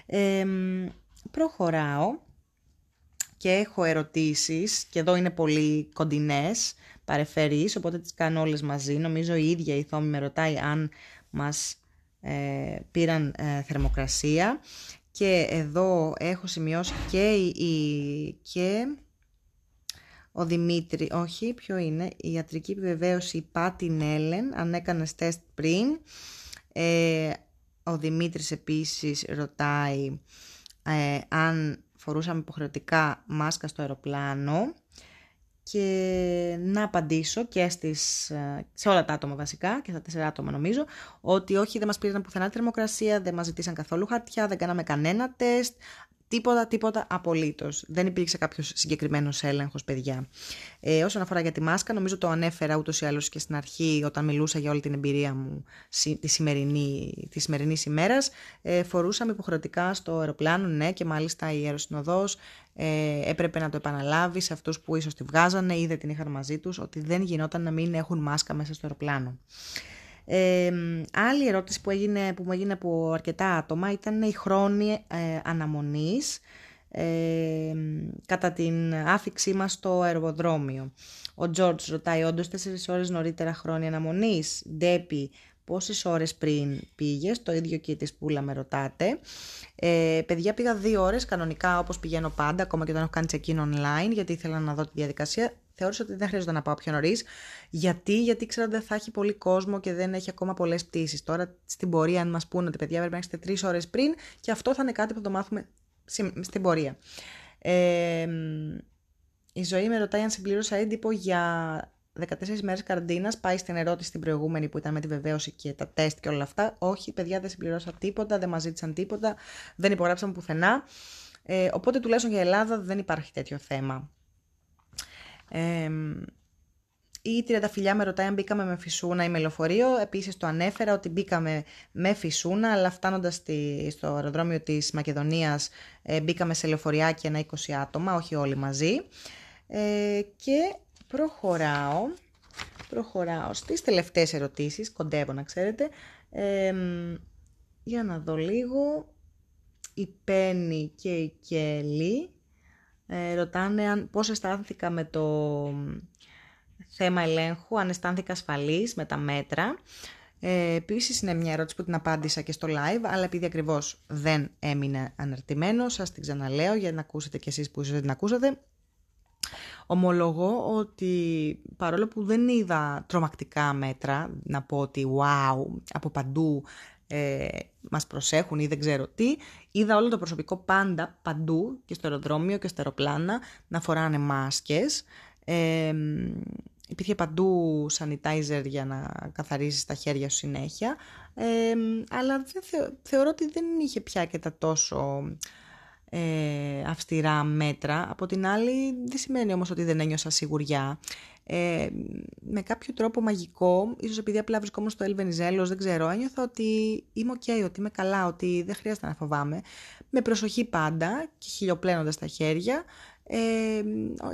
Ε, προχωράω και έχω ερωτήσεις και εδώ είναι πολύ κοντινές παρεφερείς, οπότε τις κάνω όλες μαζί. Νομίζω η ίδια η Θόμη με ρωτάει αν μας ε, πήραν ε, θερμοκρασία και εδώ έχω σημειώσει και, η, και ο Δημήτρη, όχι, ποιο είναι, η ιατρική επιβεβαίωση η Πάτιν Έλεν, αν έκανες τεστ πριν. Ε, ο Δημήτρης επίσης ρωτάει αν φορούσαμε υποχρεωτικά μάσκα στο αεροπλάνο και να απαντήσω και στις, ε, σε όλα τα άτομα βασικά και στα τέσσερα άτομα νομίζω ότι όχι δεν μας πήραν πουθενά θερμοκρασία, δεν μας ζητήσαν καθόλου χαρτιά, δεν κάναμε κανένα τεστ, Τίποτα, τίποτα απολύτως. Δεν υπήρξε κάποιος συγκεκριμένος έλεγχος, παιδιά. Ε, όσον αφορά για τη μάσκα, νομίζω το ανέφερα ούτως ή άλλως και στην αρχή, όταν μιλούσα για όλη την εμπειρία μου τη σημερινή της σημερινής ημέρας. Ε, φορούσαμε υποχρεωτικά στο αεροπλάνο, ναι, και μάλιστα η αεροσυνοδός ε, έπρεπε να το επαναλάβει σε αυτούς που ίσως τη βγάζανε ή δεν την είχαν μαζί τους, ότι δεν γινόταν να μην έχουν μάσκα μέσα στο αεροπλάνο. Ε, άλλη ερώτηση που, έγινε, που μου έγινε από αρκετά άτομα ήταν η χρόνη ε, αναμονής ε, κατά την άφηξή μας στο αεροδρόμιο. Ο Τζόρτζ ρωτάει όντως 4 ώρες νωρίτερα χρόνια αναμονής; Ντέπι, πόσες ώρες πριν πήγες, το ίδιο και η της Πούλα με ρωτάτε. Ε, παιδιά πήγα δύο ώρες κανονικά όπως πηγαίνω πάντα, ακόμα και όταν έχω κάνει check-in online, γιατί ήθελα να δω τη διαδικασία θεώρησα ότι δεν χρειάζεται να πάω πιο νωρίς. Γιατί, γιατί ξέρω ότι δεν θα έχει πολύ κόσμο και δεν έχει ακόμα πολλές πτήσεις. Τώρα στην πορεία, αν μας πούνε ότι παιδιά πρέπει να έχετε τρεις ώρες πριν, και αυτό θα είναι κάτι που θα το μάθουμε στην πορεία. Ε, η ζωή με ρωτάει αν συμπλήρωσα έντυπο για 14 μέρες καραντίνας, πάει στην ερώτηση την προηγούμενη που ήταν με τη βεβαίωση και τα τεστ και όλα αυτά. Όχι, παιδιά, δεν συμπληρώσα τίποτα, δεν μας ζήτησαν τίποτα, δεν υπογράψαμε πουθενά. Ε, οπότε τουλάχιστον για Ελλάδα δεν υπάρχει τέτοιο θέμα. Ε, η φιλιά με ρωτάει αν μπήκαμε με φυσούνα ή με λεωφορείο. Επίσης το ανέφερα ότι μπήκαμε με φυσούνα, αλλά φτάνοντας στο αεροδρόμιο της Μακεδονίας ε, μπήκαμε σε λεωφοριάκι ένα 20 άτομα, όχι όλοι μαζί. Ε, και προχωράω, προχωράω στις τελευταίες ερωτήσεις, κοντεύω να ξέρετε. για να δω λίγο. Η Πέννη και η Κέλλη ε, ρωτάνε αν, πώς αισθάνθηκα με το θέμα ελέγχου, αν αισθάνθηκα ασφαλής με τα μέτρα. Ε, Επίσης είναι μια ερώτηση που την απάντησα και στο live, αλλά επειδή ακριβώς δεν έμεινε αναρτημένος, σας την ξαναλέω για να ακούσετε κι εσείς που ίσως δεν την ακούσατε. Ομολογώ ότι παρόλο που δεν είδα τρομακτικά μέτρα, να πω ότι wow, από παντού ε, μας προσέχουν ή δεν ξέρω τι, είδα όλο το προσωπικό πάντα παντού και στο αεροδρόμιο και στα αεροπλάνα να φοράνε μάσκες. Ε, υπήρχε παντού sanitizer για να καθαρίσεις τα χέρια σου συνέχεια, ε, αλλά θεωρώ ότι δεν είχε πια και τα τόσο ε, αυστηρά μέτρα. Από την άλλη δεν σημαίνει όμως ότι δεν ένιωσα σιγουριά. Ε, με κάποιο τρόπο μαγικό, ίσως επειδή απλά βρισκόμουν στο Ελβενιζέλος, δεν ξέρω, ένιωθα ότι είμαι ok, ότι είμαι καλά, ότι δεν χρειάζεται να φοβάμαι. Με προσοχή πάντα και χιλιοπλένοντας τα χέρια, ε,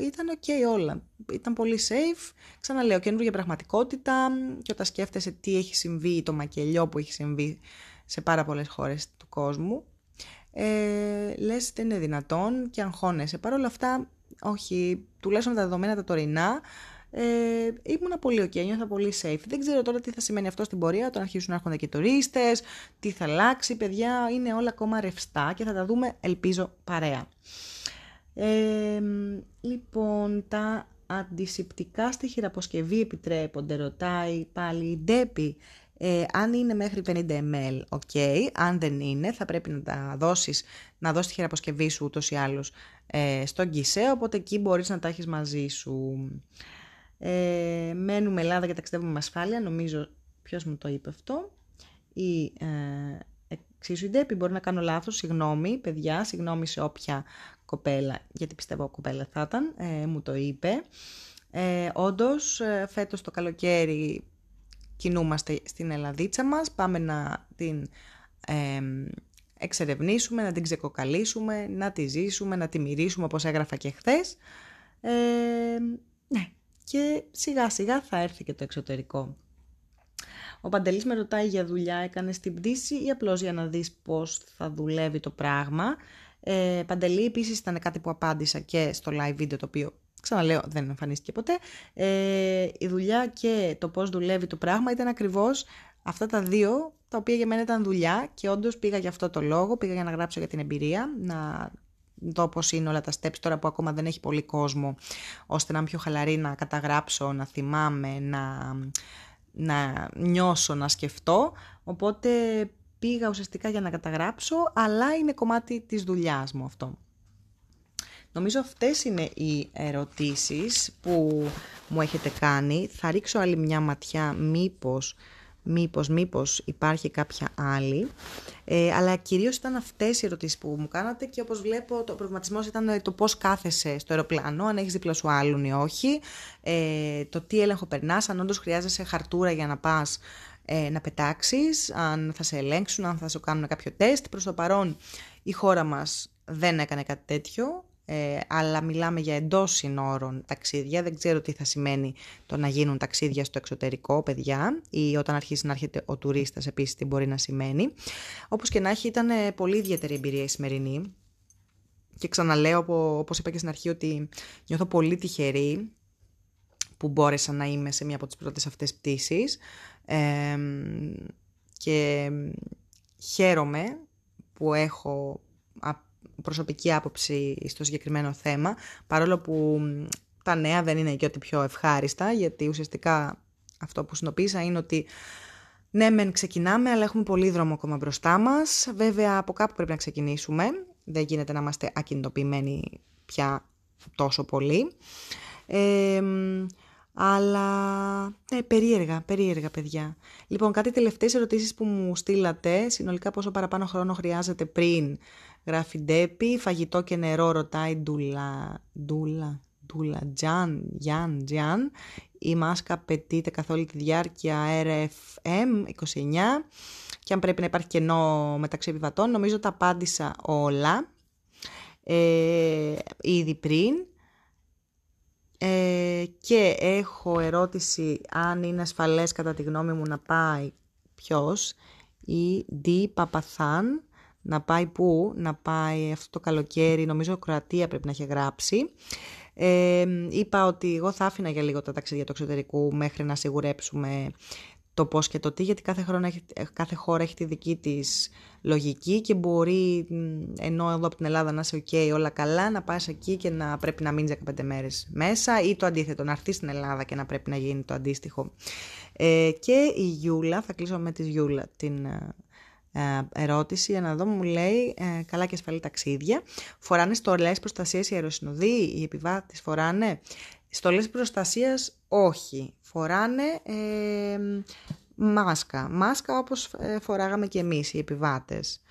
ήταν ok όλα. Ήταν πολύ safe. Ξαναλέω, καινούργια πραγματικότητα και όταν σκέφτεσαι τι έχει συμβεί, το μακελιό που έχει συμβεί σε πάρα πολλές χώρες του κόσμου, ε, λες δεν είναι δυνατόν και αγχώνεσαι. Παρ' όλα αυτά, όχι, τουλάχιστον με τα δεδομένα τα τωρινά, ε, ήμουν πολύ ok, νιώθα πολύ safe. Δεν ξέρω τώρα τι θα σημαίνει αυτό στην πορεία, όταν αρχίσουν να έρχονται και τουρίστες, τι θα αλλάξει, παιδιά, είναι όλα ακόμα ρευστά και θα τα δούμε, ελπίζω, παρέα. Ε, λοιπόν, τα αντισηπτικά στη χειραποσκευή επιτρέπονται, ρωτάει πάλι η Ντέπη. Ε, αν είναι μέχρι 50 ml, ok. Αν δεν είναι, θα πρέπει να τα δώσεις, να δώσεις τη χειραποσκευή σου ούτως ή άλλως ε, στον κισέ, οπότε εκεί μπορείς να τα έχεις μαζί σου. Ε, μένουμε Ελλάδα και ταξιδεύουμε με ασφάλεια, νομίζω ποιος μου το είπε αυτό. Η ε, εξίσου η Ντέπη, μπορεί να κάνω λάθος, συγγνώμη παιδιά, συγγνώμη σε όποια κοπέλα, γιατί πιστεύω κοπέλα θα ήταν, ε, μου το είπε. Ε, όντως, ε, φέτος το καλοκαίρι κινούμαστε στην Ελλαδίτσα μας, πάμε να την ε, εξερευνήσουμε, να την ξεκοκαλίσουμε, να τη ζήσουμε, να τη μυρίσουμε όπως έγραφα και χθες. Ε, ναι, και σιγά σιγά θα έρθει και το εξωτερικό. Ο Παντελής με ρωτάει για δουλειά, έκανε την πτήση ή απλώς για να δεις πώς θα δουλεύει το πράγμα. Ε, Παντελή επίσης ήταν κάτι που απάντησα και στο live video το οποίο ξαναλέω δεν εμφανίστηκε ποτέ. Ε, η δουλειά και το πώς δουλεύει το πράγμα ήταν ακριβώς αυτά τα δύο τα οποία για μένα ήταν δουλειά και όντως πήγα για αυτό το λόγο, πήγα για να γράψω για την εμπειρία, να δω πώς είναι όλα τα steps τώρα που ακόμα δεν έχει πολύ κόσμο, ώστε να είμαι πιο χαλαρή να καταγράψω, να θυμάμαι, να, να νιώσω, να σκεφτώ. Οπότε πήγα ουσιαστικά για να καταγράψω, αλλά είναι κομμάτι της δουλειάς μου αυτό. Νομίζω αυτές είναι οι ερωτήσεις που μου έχετε κάνει. Θα ρίξω άλλη μια ματιά μήπως, μήπως, μήπως υπάρχει κάποια άλλη. Ε, αλλά κυρίως ήταν αυτές οι ερωτήσεις που μου κάνατε και όπως βλέπω το προβληματισμός ήταν το πώς κάθεσαι στο αεροπλάνο, αν έχεις δίπλα σου άλλον ή όχι, ε, το τι έλεγχο περνάς, αν όντως χρειάζεσαι χαρτούρα για να πας ε, να πετάξεις, αν θα σε ελέγξουν, αν θα σου κάνουν κάποιο τεστ. Προς το παρόν η χώρα μας δεν έκανε κάτι τέτοιο, ε, αλλά μιλάμε για εντός συνόρων ταξίδια. Δεν ξέρω τι θα σημαίνει το να γίνουν ταξίδια στο εξωτερικό, παιδιά, ή όταν αρχίσει να έρχεται ο τουρίστας επίσης τι μπορεί να σημαίνει. Όπως και να έχει ήταν πολύ ιδιαίτερη εμπειρία η σημερινή. Και ξαναλέω, όπως είπα και στην αρχή, ότι νιώθω πολύ τυχερή που μπόρεσα να είμαι σε μία από τις πρώτες αυτές πτήσεις και χαίρομαι που έχω προσωπική άποψη στο συγκεκριμένο θέμα, παρόλο που τα νέα δεν είναι και ό,τι πιο ευχάριστα, γιατί ουσιαστικά αυτό που συνοποίησα είναι ότι ναι, μεν ξεκινάμε, αλλά έχουμε πολύ δρόμο ακόμα μπροστά μας. Βέβαια, από κάπου πρέπει να ξεκινήσουμε. Δεν γίνεται να είμαστε ακινητοποιημένοι πια τόσο πολύ. Ε, αλλά ναι, περίεργα, περίεργα παιδιά. Λοιπόν, κάτι τελευταίες ερωτήσεις που μου στείλατε. Συνολικά πόσο παραπάνω χρόνο χρειάζεται πριν. Γράφει Ντέπη, φαγητό και νερό ρωτάει Ντούλα, Ντούλα, Ντούλα, Τζαν, Γιάν, Τζιάν. Η μάσκα απαιτείται καθ' όλη τη διάρκεια RFM 29 και αν πρέπει να υπάρχει κενό μεταξύ επιβατών. Νομίζω τα απάντησα όλα ε, ήδη πριν. Ε, και έχω ερώτηση αν είναι ασφαλές κατά τη γνώμη μου να πάει ποιος η Ντι Παπαθάν να πάει πού, να πάει αυτό το καλοκαίρι, νομίζω Κροατία πρέπει να έχει γράψει. Ε, είπα ότι εγώ θα άφηνα για λίγο τα ταξίδια του εξωτερικού μέχρι να σιγουρέψουμε το πώς και το τι, γιατί κάθε, χρόνο έχει, κάθε χώρα έχει τη δική της λογική και μπορεί, ενώ εδώ από την Ελλάδα να είσαι ok όλα καλά, να πας εκεί και να πρέπει να μείνεις 15 μέρες μέσα ή το αντίθετο, να έρθεις στην Ελλάδα και να πρέπει να γίνει το αντίστοιχο. Ε, και η Γιούλα, θα κλείσω με τη Γιούλα την ε, ε, ερώτηση για να δω, μου λέει ε, καλά και ασφαλή ταξίδια. Φοράνε στολές προστασίας οι αεροσυνοδοί, οι επιβάτες φοράνε. Στολές προστασίας όχι. Φοράνε ε, μάσκα. Μάσκα όπως ε, φοράγαμε και εμείς οι επιβάτες.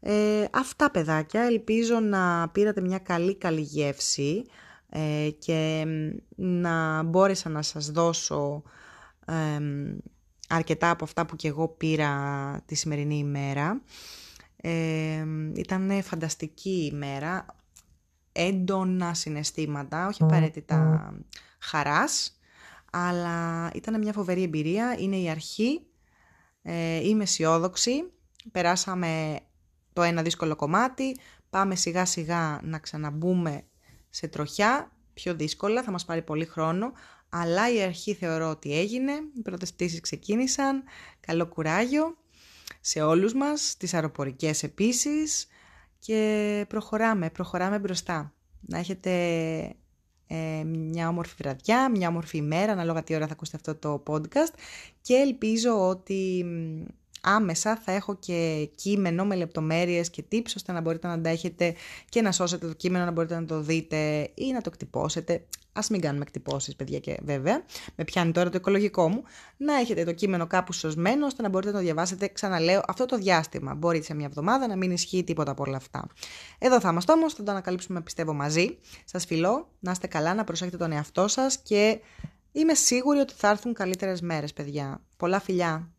Ε, αυτά παιδάκια, ελπίζω να πήρατε μια καλή καλή γεύση ε, και να μπόρεσα να σας δώσω αρκετά από αυτά που και εγώ πήρα τη σημερινή ημέρα. Ε, ήταν φανταστική ημέρα, έντονα συναισθήματα, όχι απαραίτητα χαράς, αλλά ήταν μια φοβερή εμπειρία, είναι η αρχή, ε, είμαι αισιόδοξη, περάσαμε το ένα δύσκολο κομμάτι, πάμε σιγά σιγά να ξαναμπούμε σε τροχιά, πιο δύσκολα, θα μας πάρει πολύ χρόνο, αλλά η αρχή θεωρώ ότι έγινε, οι πρώτες πτήσεις ξεκίνησαν, καλό κουράγιο σε όλους μας, τις αεροπορικές επίσης. Και προχωράμε, προχωράμε μπροστά. Να έχετε ε, μια όμορφη βραδιά, μια όμορφη ημέρα, ανάλογα τι ώρα θα ακούσετε αυτό το podcast. Και ελπίζω ότι άμεσα θα έχω και κείμενο με λεπτομέρειες και tips ώστε να μπορείτε να αντέχετε και να σώσετε το κείμενο, να μπορείτε να το δείτε ή να το εκτυπώσετε. Ας μην κάνουμε εκτυπώσεις παιδιά και βέβαια, με πιάνει τώρα το οικολογικό μου, να έχετε το κείμενο κάπου σωσμένο ώστε να μπορείτε να το διαβάσετε, ξαναλέω, αυτό το διάστημα. Μπορεί σε μια εβδομάδα να μην ισχύει τίποτα από όλα αυτά. Εδώ θα είμαστε όμως, θα το ανακαλύψουμε πιστεύω μαζί. Σας φιλώ, να είστε καλά, να προσέχετε τον εαυτό σας και είμαι σίγουρη ότι θα έρθουν καλύτερες μέρες παιδιά. Πολλά φιλιά!